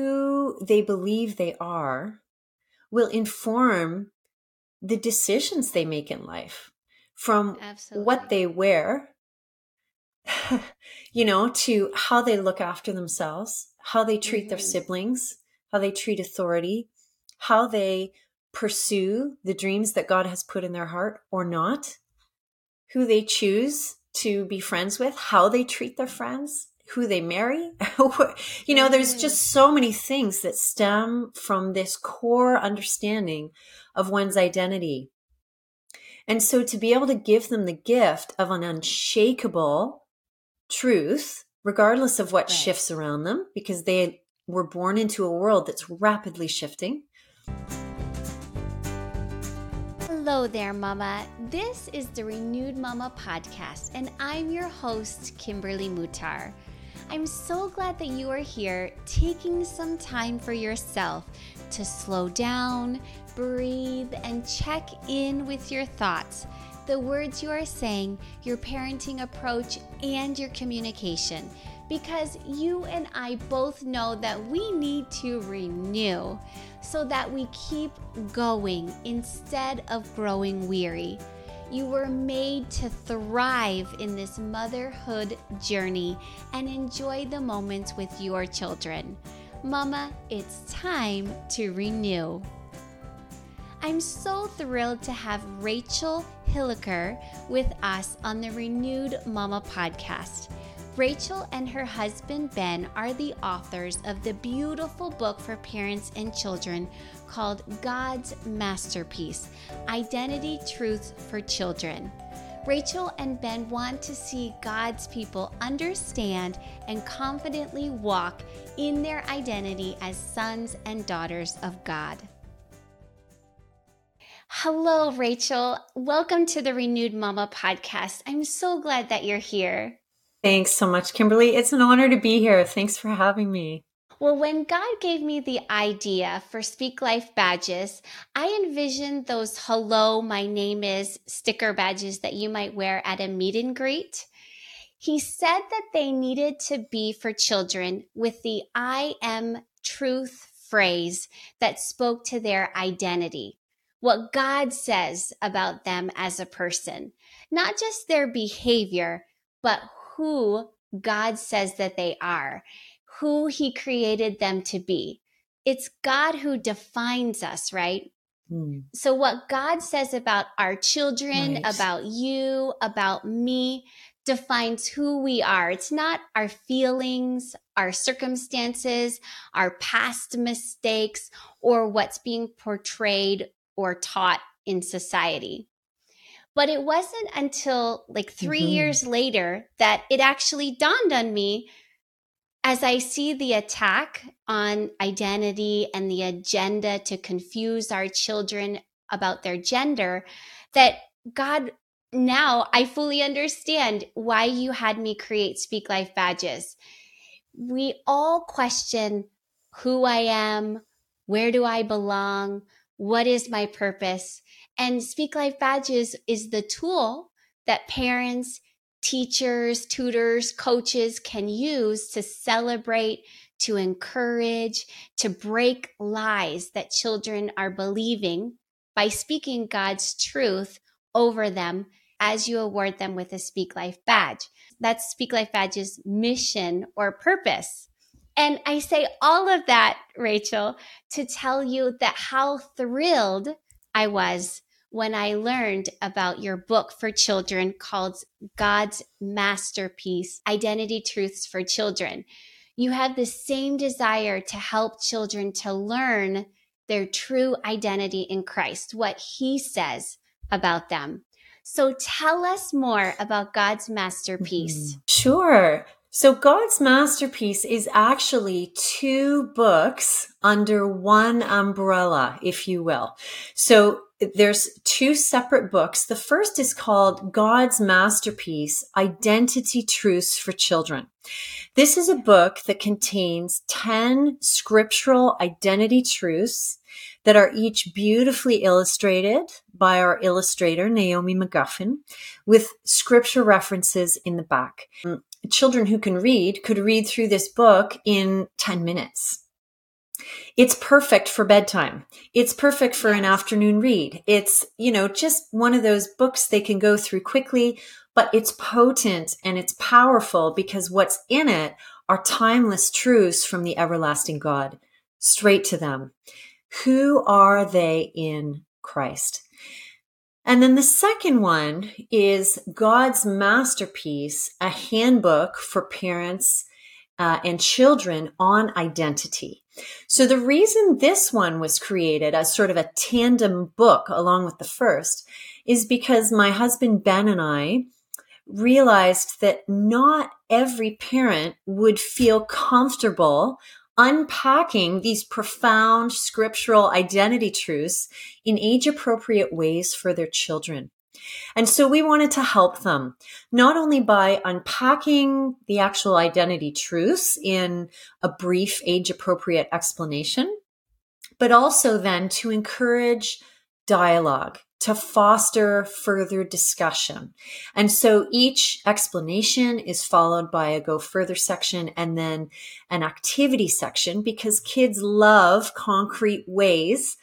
who they believe they are will inform the decisions they make in life from Absolutely. what they wear you know to how they look after themselves how they treat mm-hmm. their siblings how they treat authority how they pursue the dreams that god has put in their heart or not who they choose to be friends with how they treat their friends who they marry. you know, there's just mm. so many things that stem from this core understanding of one's identity. And so to be able to give them the gift of an unshakable truth, regardless of what right. shifts around them, because they were born into a world that's rapidly shifting. Hello there, Mama. This is the Renewed Mama podcast, and I'm your host, Kimberly Mutar. I'm so glad that you are here taking some time for yourself to slow down, breathe, and check in with your thoughts, the words you are saying, your parenting approach, and your communication. Because you and I both know that we need to renew so that we keep going instead of growing weary. You were made to thrive in this motherhood journey and enjoy the moments with your children. Mama, it's time to renew. I'm so thrilled to have Rachel Hilliker with us on the Renewed Mama podcast. Rachel and her husband Ben are the authors of the beautiful book for parents and children called God's Masterpiece Identity Truths for Children. Rachel and Ben want to see God's people understand and confidently walk in their identity as sons and daughters of God. Hello, Rachel. Welcome to the Renewed Mama podcast. I'm so glad that you're here. Thanks so much, Kimberly. It's an honor to be here. Thanks for having me. Well, when God gave me the idea for Speak Life badges, I envisioned those hello, my name is sticker badges that you might wear at a meet and greet. He said that they needed to be for children with the I am truth phrase that spoke to their identity, what God says about them as a person, not just their behavior, but who God says that they are, who He created them to be. It's God who defines us, right? Mm. So, what God says about our children, about you, about me, defines who we are. It's not our feelings, our circumstances, our past mistakes, or what's being portrayed or taught in society. But it wasn't until like 3 mm-hmm. years later that it actually dawned on me as I see the attack on identity and the agenda to confuse our children about their gender that God now I fully understand why you had me create Speak Life badges. We all question who I am, where do I belong, what is my purpose? And Speak Life Badges is the tool that parents, teachers, tutors, coaches can use to celebrate, to encourage, to break lies that children are believing by speaking God's truth over them as you award them with a Speak Life badge. That's Speak Life Badge's mission or purpose. And I say all of that, Rachel, to tell you that how thrilled I was when I learned about your book for children called God's Masterpiece Identity Truths for Children. You have the same desire to help children to learn their true identity in Christ, what He says about them. So tell us more about God's masterpiece. Mm-hmm. Sure. So God's masterpiece is actually two books under one umbrella, if you will. So there's two separate books. The first is called God's Masterpiece Identity Truths for Children. This is a book that contains 10 scriptural identity truths that are each beautifully illustrated by our illustrator, Naomi McGuffin, with scripture references in the back. Children who can read could read through this book in 10 minutes It's perfect for bedtime. It's perfect for an afternoon read. It's, you know, just one of those books they can go through quickly, but it's potent and it's powerful because what's in it are timeless truths from the everlasting God straight to them. Who are they in Christ? And then the second one is God's masterpiece, a handbook for parents uh, and children on identity. So the reason this one was created as sort of a tandem book along with the first is because my husband Ben and I realized that not every parent would feel comfortable unpacking these profound scriptural identity truths in age appropriate ways for their children. And so we wanted to help them not only by unpacking the actual identity truths in a brief age appropriate explanation, but also then to encourage dialogue to foster further discussion. And so each explanation is followed by a go further section and then an activity section because kids love concrete ways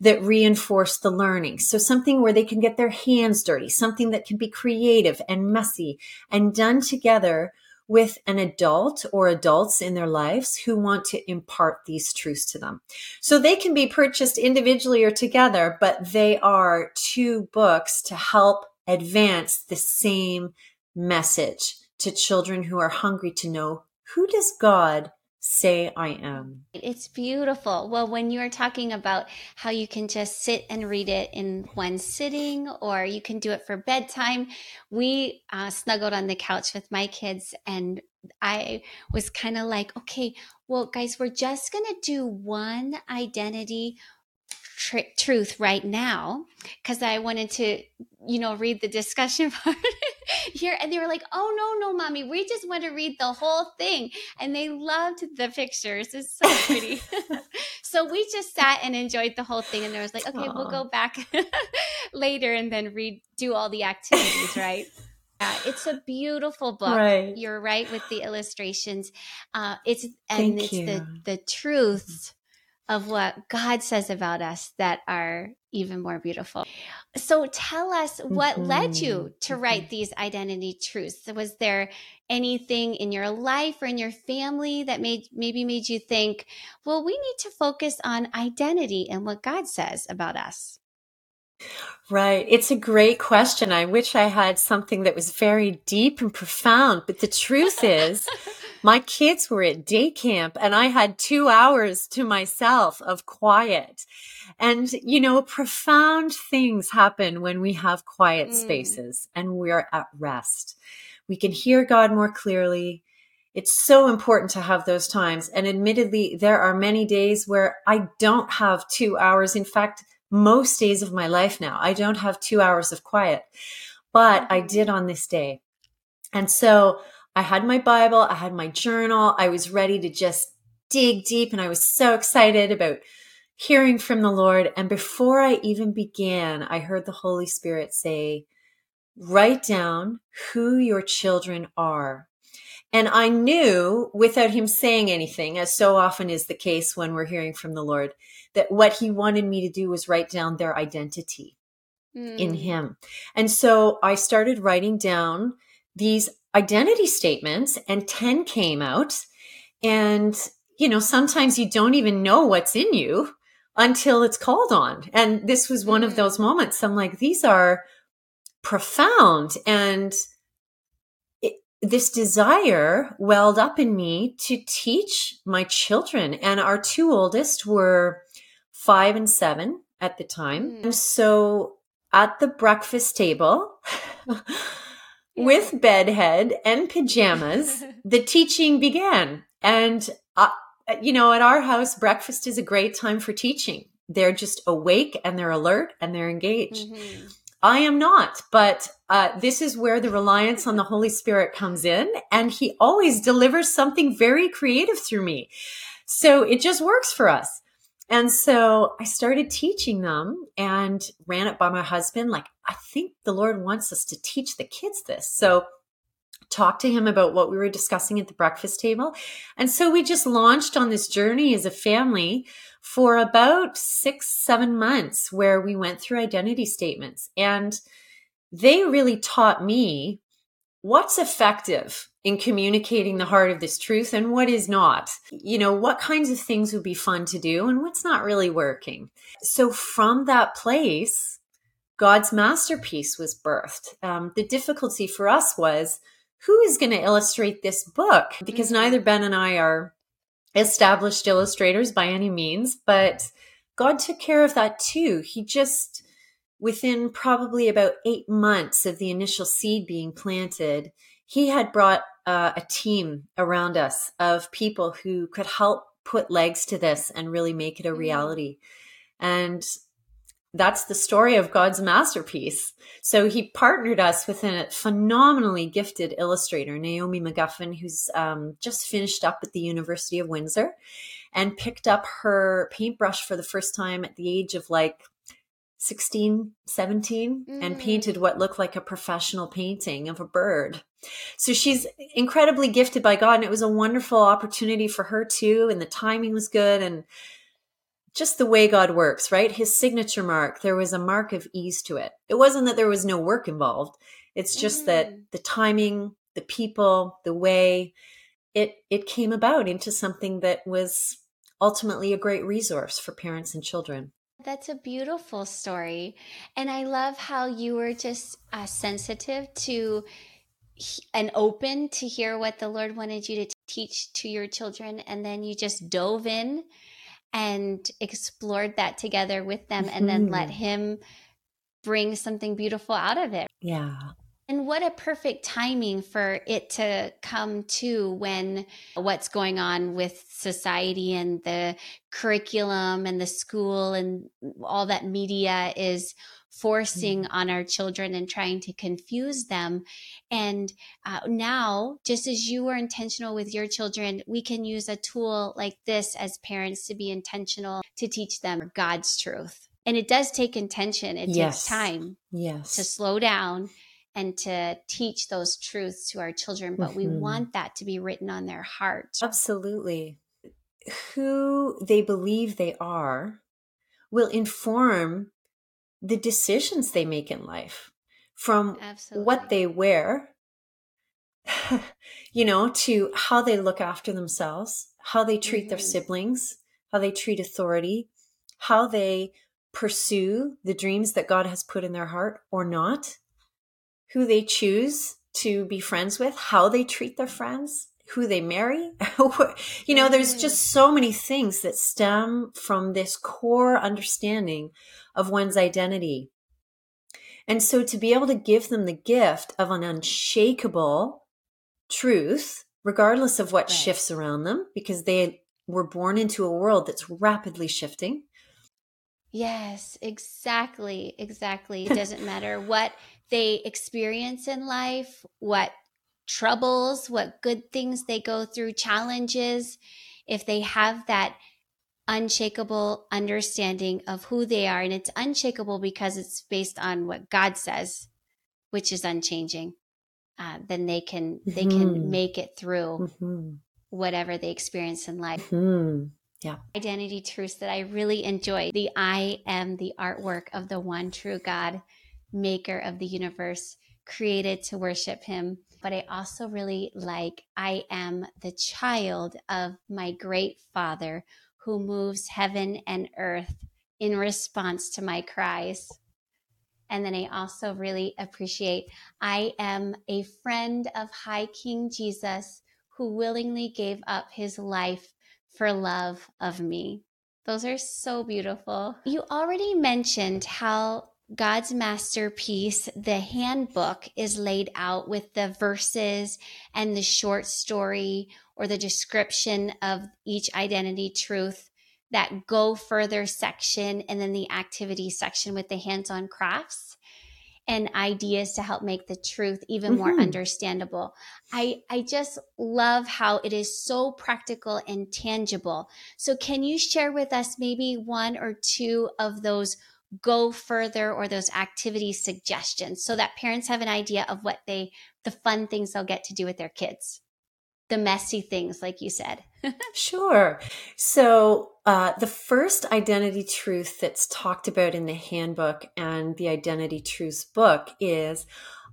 that reinforce the learning. So something where they can get their hands dirty, something that can be creative and messy and done together with an adult or adults in their lives who want to impart these truths to them. So they can be purchased individually or together, but they are two books to help advance the same message to children who are hungry to know who does God say I am. It's beautiful. Well, when you are talking about how you can just sit and read it in one sitting or you can do it for bedtime, we uh, snuggled on the couch with my kids and I was kind of like, okay, well, guys, we're just going to do one identity tr- truth right now because I wanted to, you know, read the discussion part here. And they were like, oh, no, no, mommy, we just want to read the whole thing. And they loved the pictures. It's so pretty. so we just sat and enjoyed the whole thing. And there was like, okay, Aww. we'll go back later and then read, do all the activities, right? Yeah, it's a beautiful book. Right. You're right with the illustrations. Uh, it's and Thank it's you. the the truths of what God says about us that are even more beautiful. So tell us what mm-hmm. led you to mm-hmm. write these identity truths. Was there anything in your life or in your family that made maybe made you think, well, we need to focus on identity and what God says about us? Right. It's a great question. I wish I had something that was very deep and profound, but the truth is my kids were at day camp and I had two hours to myself of quiet. And, you know, profound things happen when we have quiet mm. spaces and we're at rest. We can hear God more clearly. It's so important to have those times. And admittedly, there are many days where I don't have two hours. In fact, most days of my life now, I don't have two hours of quiet, but I did on this day. And so I had my Bible, I had my journal, I was ready to just dig deep, and I was so excited about hearing from the Lord. And before I even began, I heard the Holy Spirit say, Write down who your children are. And I knew without him saying anything, as so often is the case when we're hearing from the Lord, that what he wanted me to do was write down their identity mm. in hmm. him. And so I started writing down these identity statements and 10 came out. And, you know, sometimes you don't even know what's in you until it's called on. And this was one of those mm. moments. I'm like, these are profound. And it, this desire welled up in me to teach my children. And our two oldest were five and seven at the time. Mm. And so at the breakfast table, with bedhead and pajamas, the teaching began. And, uh, you know, at our house, breakfast is a great time for teaching. They're just awake and they're alert and they're engaged. Mm-hmm. I am not, but uh, this is where the reliance on the Holy Spirit comes in, and He always delivers something very creative through me. So it just works for us. And so I started teaching them and ran it by my husband. Like, I think the Lord wants us to teach the kids this. So talk to him about what we were discussing at the breakfast table. And so we just launched on this journey as a family for about six, seven months where we went through identity statements. And they really taught me what's effective in communicating the heart of this truth and what is not. You know, what kinds of things would be fun to do and what's not really working. So from that place, God's masterpiece was birthed. Um, the difficulty for us was who is going to illustrate this book? Because mm-hmm. neither Ben and I are established illustrators by any means, but God took care of that too. He just, within probably about eight months of the initial seed being planted, he had brought uh, a team around us of people who could help put legs to this and really make it a mm-hmm. reality. And that's the story of God's masterpiece. So he partnered us with a phenomenally gifted illustrator, Naomi McGuffin, who's um, just finished up at the University of Windsor and picked up her paintbrush for the first time at the age of like 16, 17, mm. and painted what looked like a professional painting of a bird. So she's incredibly gifted by God, and it was a wonderful opportunity for her too. And the timing was good. And just the way God works, right? His signature mark, there was a mark of ease to it. It wasn't that there was no work involved. It's just mm. that the timing, the people, the way it it came about into something that was ultimately a great resource for parents and children. That's a beautiful story. And I love how you were just uh, sensitive to and open to hear what the Lord wanted you to teach to your children. And then you just dove in and explored that together with them mm-hmm. and then let mm-hmm. him bring something beautiful out of it. Yeah. And what a perfect timing for it to come to when what's going on with society and the curriculum and the school and all that media is forcing mm-hmm. on our children and trying to confuse them. And uh, now, just as you were intentional with your children, we can use a tool like this as parents to be intentional to teach them God's truth. And it does take intention, it yes. takes time yes. to slow down and to teach those truths to our children, but mm-hmm. we want that to be written on their heart. Absolutely. Who they believe they are will inform the decisions they make in life from Absolutely. what they wear you know to how they look after themselves how they treat mm-hmm. their siblings how they treat authority how they pursue the dreams that god has put in their heart or not who they choose to be friends with how they treat their friends who they marry you know there's mm-hmm. just so many things that stem from this core understanding of one's identity. And so to be able to give them the gift of an unshakable truth, regardless of what right. shifts around them, because they were born into a world that's rapidly shifting. Yes, exactly. Exactly. It doesn't matter what they experience in life, what troubles, what good things they go through, challenges. If they have that unshakable understanding of who they are. And it's unshakable because it's based on what God says, which is unchanging. Uh, then they can they mm-hmm. can make it through mm-hmm. whatever they experience in life. Mm-hmm. Yeah. Identity truths that I really enjoy. The I am the artwork of the one true God, maker of the universe, created to worship him. But I also really like I am the child of my great father who moves heaven and earth in response to my cries. And then I also really appreciate I am a friend of High King Jesus who willingly gave up his life for love of me. Those are so beautiful. You already mentioned how God's masterpiece, the handbook, is laid out with the verses and the short story or the description of each identity truth, that go further section, and then the activity section with the hands on crafts and ideas to help make the truth even mm-hmm. more understandable. I, I just love how it is so practical and tangible. So, can you share with us maybe one or two of those go further or those activity suggestions so that parents have an idea of what they the fun things they'll get to do with their kids the messy things, like you said. sure. So, uh, the first identity truth that's talked about in the handbook and the identity truths book is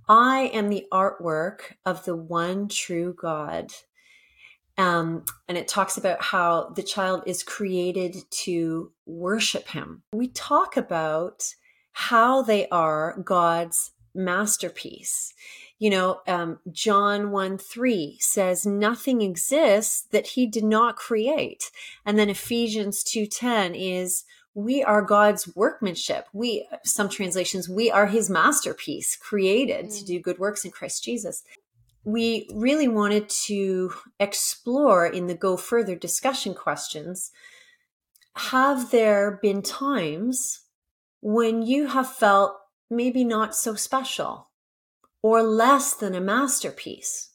I am the artwork of the one true God. Um, and it talks about how the child is created to worship him. We talk about how they are God's masterpiece you know um, john 1 3 says nothing exists that he did not create and then ephesians 2.10 is we are god's workmanship we some translations we are his masterpiece created mm. to do good works in christ jesus we really wanted to explore in the go further discussion questions have there been times when you have felt maybe not so special or less than a masterpiece?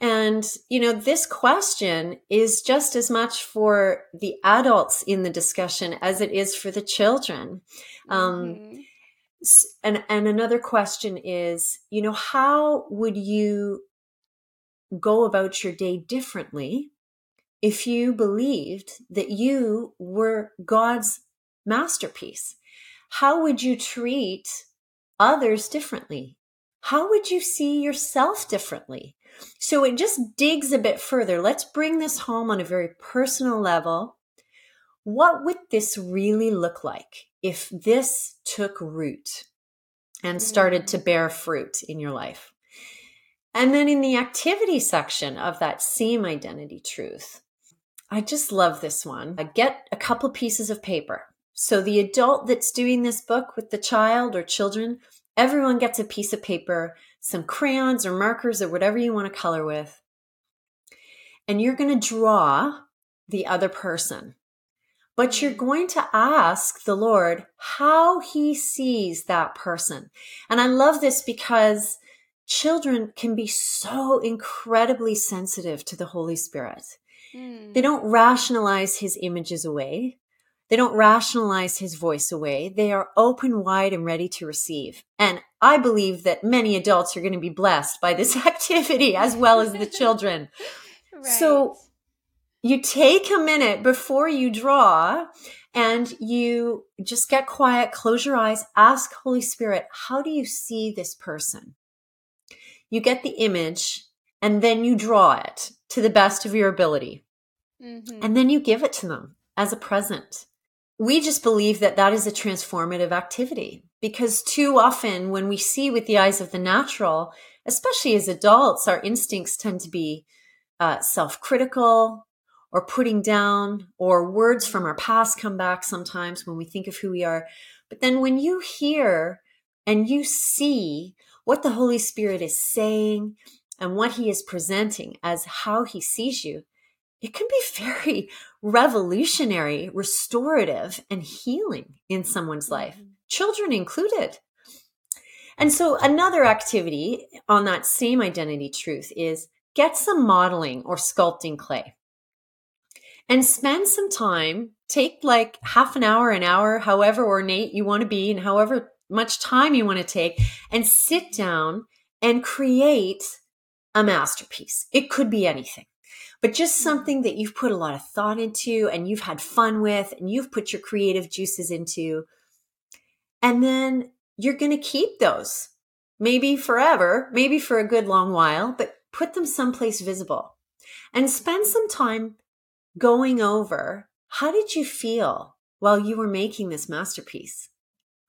And, you know, this question is just as much for the adults in the discussion as it is for the children. Um, mm-hmm. And, and another question is, you know, how would you go about your day differently if you believed that you were God's masterpiece? How would you treat others differently how would you see yourself differently? So it just digs a bit further. Let's bring this home on a very personal level. What would this really look like if this took root and started to mm. bear fruit in your life? And then in the activity section of that same identity truth, I just love this one. I get a couple pieces of paper. So the adult that's doing this book with the child or children, Everyone gets a piece of paper, some crayons or markers or whatever you want to color with. And you're going to draw the other person. But you're going to ask the Lord how he sees that person. And I love this because children can be so incredibly sensitive to the Holy Spirit. Mm. They don't rationalize his images away. They don't rationalize his voice away. They are open wide and ready to receive. And I believe that many adults are going to be blessed by this activity as well as the children. right. So you take a minute before you draw and you just get quiet, close your eyes, ask Holy Spirit, how do you see this person? You get the image and then you draw it to the best of your ability. Mm-hmm. And then you give it to them as a present we just believe that that is a transformative activity because too often when we see with the eyes of the natural, especially as adults, our instincts tend to be uh, self critical or putting down, or words from our past come back sometimes when we think of who we are. But then when you hear and you see what the Holy Spirit is saying and what he is presenting as how he sees you, it can be very revolutionary, restorative, and healing in someone's life, mm-hmm. children included. And so, another activity on that same identity truth is get some modeling or sculpting clay and spend some time. Take like half an hour, an hour, however ornate you want to be, and however much time you want to take, and sit down and create a masterpiece. It could be anything but just mm-hmm. something that you've put a lot of thought into and you've had fun with and you've put your creative juices into. And then you're going to keep those maybe forever, maybe for a good long while, but put them someplace visible and spend some time going over how did you feel while you were making this masterpiece?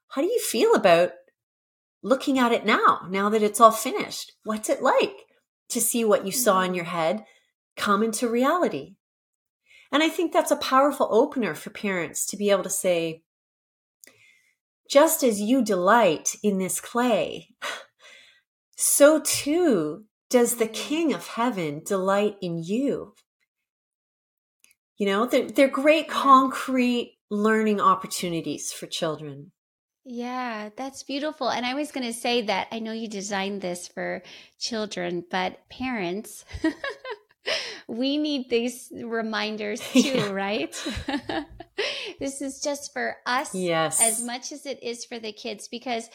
How do you feel about looking at it now, now that it's all finished? What's it like to see what you saw in mm-hmm. your head come into reality. And I think that's a powerful opener for parents to be able to say, just as you delight in this clay, so too does the King of Heaven delight in you. You know, they're, they're great concrete learning opportunities for children. Yeah, that's beautiful. And I was going to say that I know you designed this for children, but parents, we need these reminders too, yeah. right? this is just for us yes. as much as it is for the kids because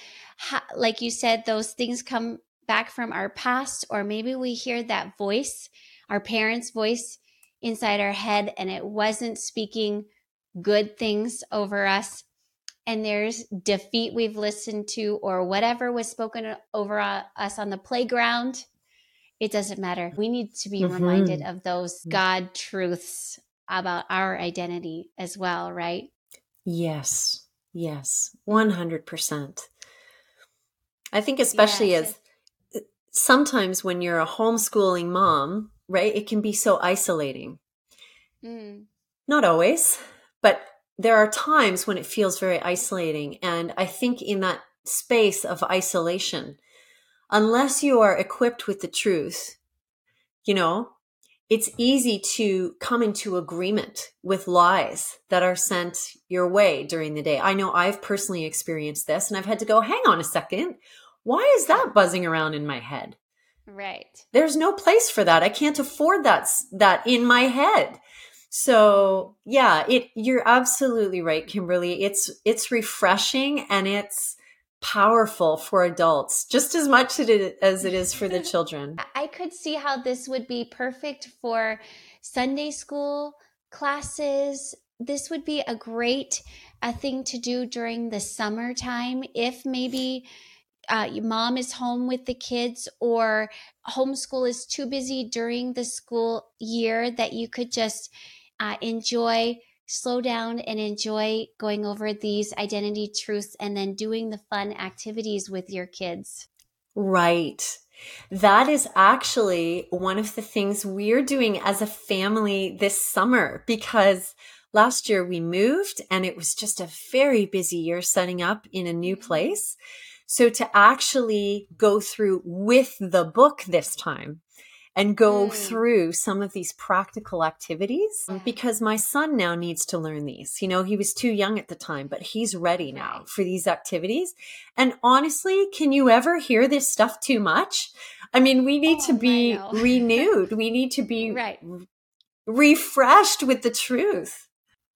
like you said those things come back from our past, or maybe we hear that voice, our parents' voice inside our head, and it wasn't speaking good things over us. And there's defeat we've listened to, or whatever was spoken over us on the playground. It doesn't matter. We need to be mm-hmm. reminded of those. God truths about our identity as well, right? Yes. Yes. 100%. I think, especially yes. as sometimes when you're a homeschooling mom, right, it can be so isolating. Mm. Not always, but there are times when it feels very isolating. And I think in that space of isolation, unless you are equipped with the truth, you know, it's easy to come into agreement with lies that are sent your way during the day. I know I've personally experienced this and I've had to go, hang on a second. Why is that buzzing around in my head? Right. There's no place for that. I can't afford that that in my head. So, yeah, it you're absolutely right, Kimberly. It's it's refreshing and it's powerful for adults just as much as it is for the children. I could see how this would be perfect for Sunday school classes. This would be a great a thing to do during the summertime if maybe uh, your mom is home with the kids or homeschool is too busy during the school year that you could just uh, enjoy slow down and enjoy going over these identity truths and then doing the fun activities with your kids. Right. That is actually one of the things we're doing as a family this summer because last year we moved and it was just a very busy year setting up in a new mm-hmm. place. So to actually go through with the book this time and go mm. through some of these practical activities because my son now needs to learn these. You know, he was too young at the time, but he's ready now for these activities. And honestly, can you ever hear this stuff too much? I mean, we need oh, to be renewed. We need to be right. refreshed with the truth.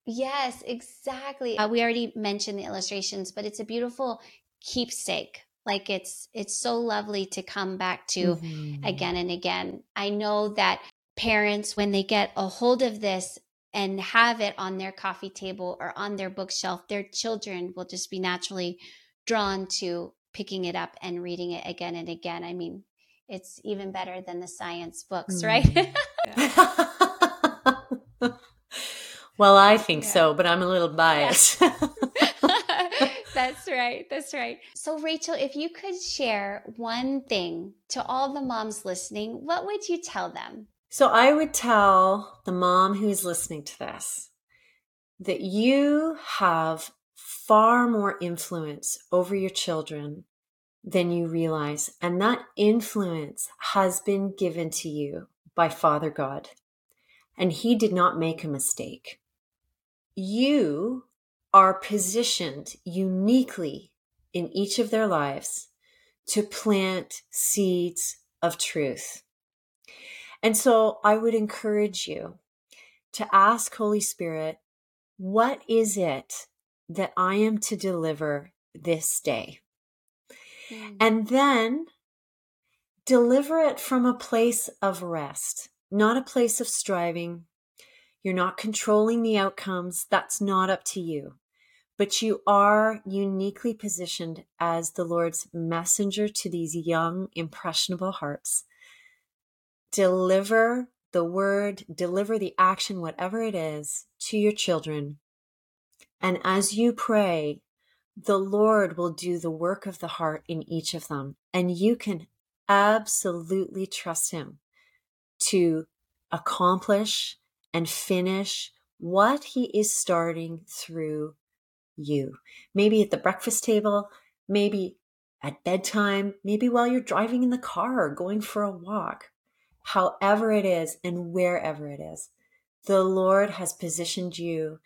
Yes, exactly. Uh, we already mentioned the illustrations, but it's a beautiful keepsake like it's it's so lovely to come back to mm-hmm. again and again i know that parents when they get a hold of this and have it on their coffee table or on their bookshelf their children will just be naturally drawn to picking it up and reading it again and again i mean it's even better than the science books mm-hmm. right well i think yeah. so but i'm a little biased yeah. That's right. That's right. So, Rachel, if you could share one thing to all the moms listening, what would you tell them? So, I would tell the mom who's listening to this that you have far more influence over your children than you realize. And that influence has been given to you by Father God. And He did not make a mistake. You are positioned uniquely in each of their lives to plant seeds of truth. And so I would encourage you to ask Holy Spirit, what is it that I am to deliver this day? Mm. And then deliver it from a place of rest, not a place of striving. You're not controlling the outcomes. That's not up to you but you are uniquely positioned as the Lord's messenger to these young, impressionable hearts. Deliver the word, deliver the action, whatever it is, to your children. And as you pray, the Lord will do the work of the heart in each of them. And you can absolutely trust Him to accomplish and finish what He is starting through you. Maybe at the breakfast table, maybe at bedtime, maybe while you're driving in the car or going for a walk. However it is and wherever it is, the Lord has positioned you.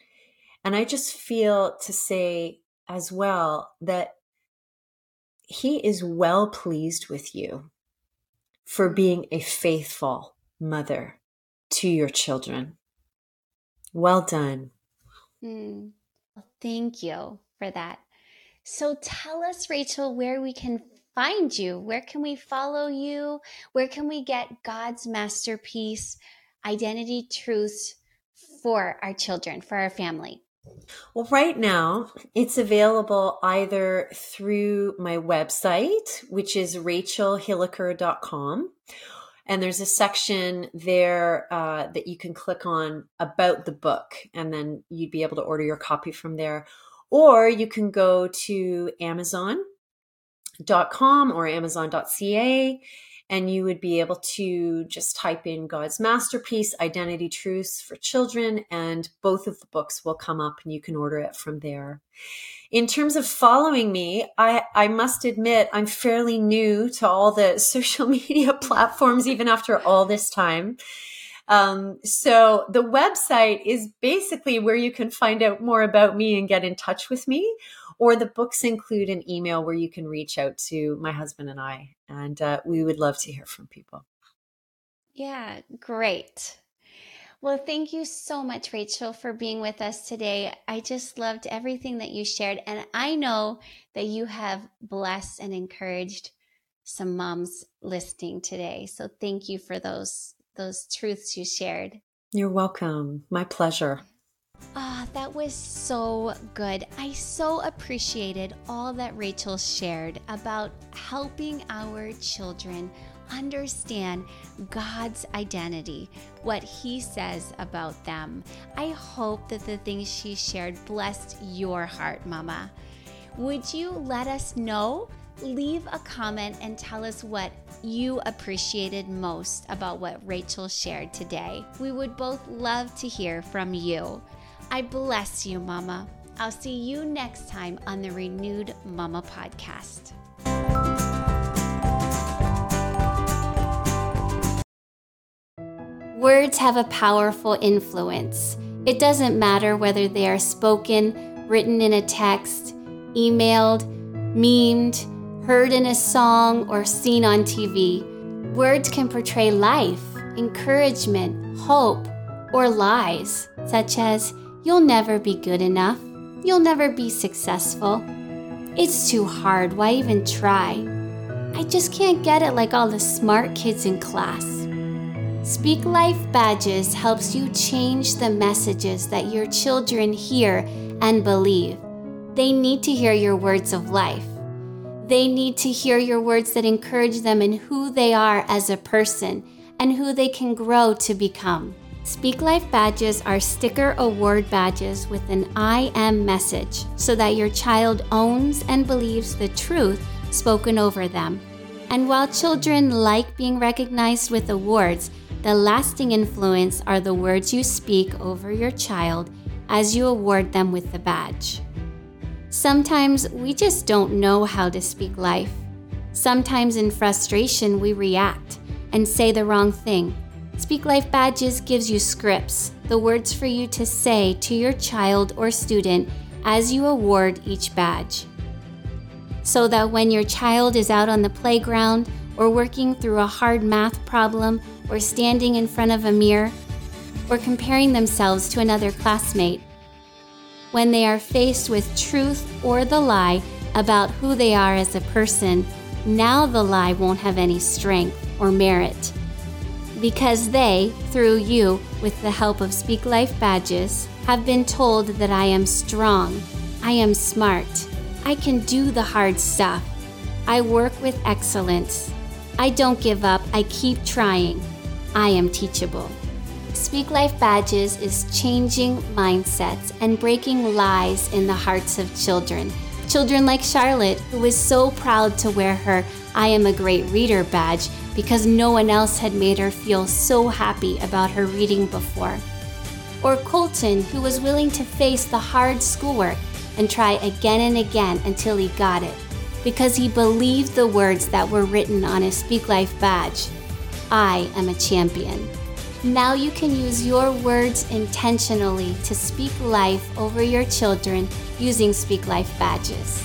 And I just feel to say as well that He is well pleased with you for being a faithful mother to your children. Well done. Mm. Thank you for that. So tell us, Rachel, where we can find you? Where can we follow you? Where can we get God's masterpiece, identity truths for our children, for our family? Well, right now it's available either through my website, which is rachelhilliker.com. And there's a section there uh, that you can click on about the book, and then you'd be able to order your copy from there. Or you can go to Amazon.com or Amazon.ca and you would be able to just type in God's masterpiece, Identity Truths for Children, and both of the books will come up and you can order it from there. In terms of following me, I, I must admit I'm fairly new to all the social media platforms, even after all this time. Um, so the website is basically where you can find out more about me and get in touch with me or the books include an email where you can reach out to my husband and I, and uh, we would love to hear from people. Yeah, great. Well, thank you so much, Rachel, for being with us today. I just loved everything that you shared. And I know that you have blessed and encouraged some moms listening today. So thank you for those those truths you shared. You're welcome. My pleasure. Ah, oh, that was so good. I so appreciated all that Rachel shared about helping our children understand God's identity, what He says about them. I hope that the things she shared blessed your heart, Mama. Would you let us know? Leave a comment and tell us what you appreciated most about what Rachel shared today. We would both love to hear from you. I bless you, Mama. I'll see you next time on the Renewed Mama podcast. Words have a powerful influence. It doesn't matter whether they are spoken, written in a text, emailed, memed, heard in a song, or seen on TV. Words can portray life, encouragement, hope, or lies, such as, You'll never be good enough. You'll never be successful. It's too hard. Why even try? I just can't get it like all the smart kids in class. Speak Life Badges helps you change the messages that your children hear and believe. They need to hear your words of life. They need to hear your words that encourage them in who they are as a person and who they can grow to become. Speak Life badges are sticker award badges with an I am message so that your child owns and believes the truth spoken over them. And while children like being recognized with awards, the lasting influence are the words you speak over your child as you award them with the badge. Sometimes we just don't know how to speak life. Sometimes in frustration, we react and say the wrong thing Speak Life Badges gives you scripts, the words for you to say to your child or student as you award each badge. So that when your child is out on the playground or working through a hard math problem or standing in front of a mirror or comparing themselves to another classmate, when they are faced with truth or the lie about who they are as a person, now the lie won't have any strength or merit because they, through you, with the help of Speak Life badges, have been told that I am strong, I am smart, I can do the hard stuff, I work with excellence, I don't give up, I keep trying, I am teachable. Speak Life Badges is changing mindsets and breaking lies in the hearts of children. Children like Charlotte, who is so proud to wear her I Am a Great Reader badge because no one else had made her feel so happy about her reading before. Or Colton, who was willing to face the hard schoolwork and try again and again until he got it, because he believed the words that were written on his Speak Life badge I am a champion. Now you can use your words intentionally to speak life over your children using Speak Life badges.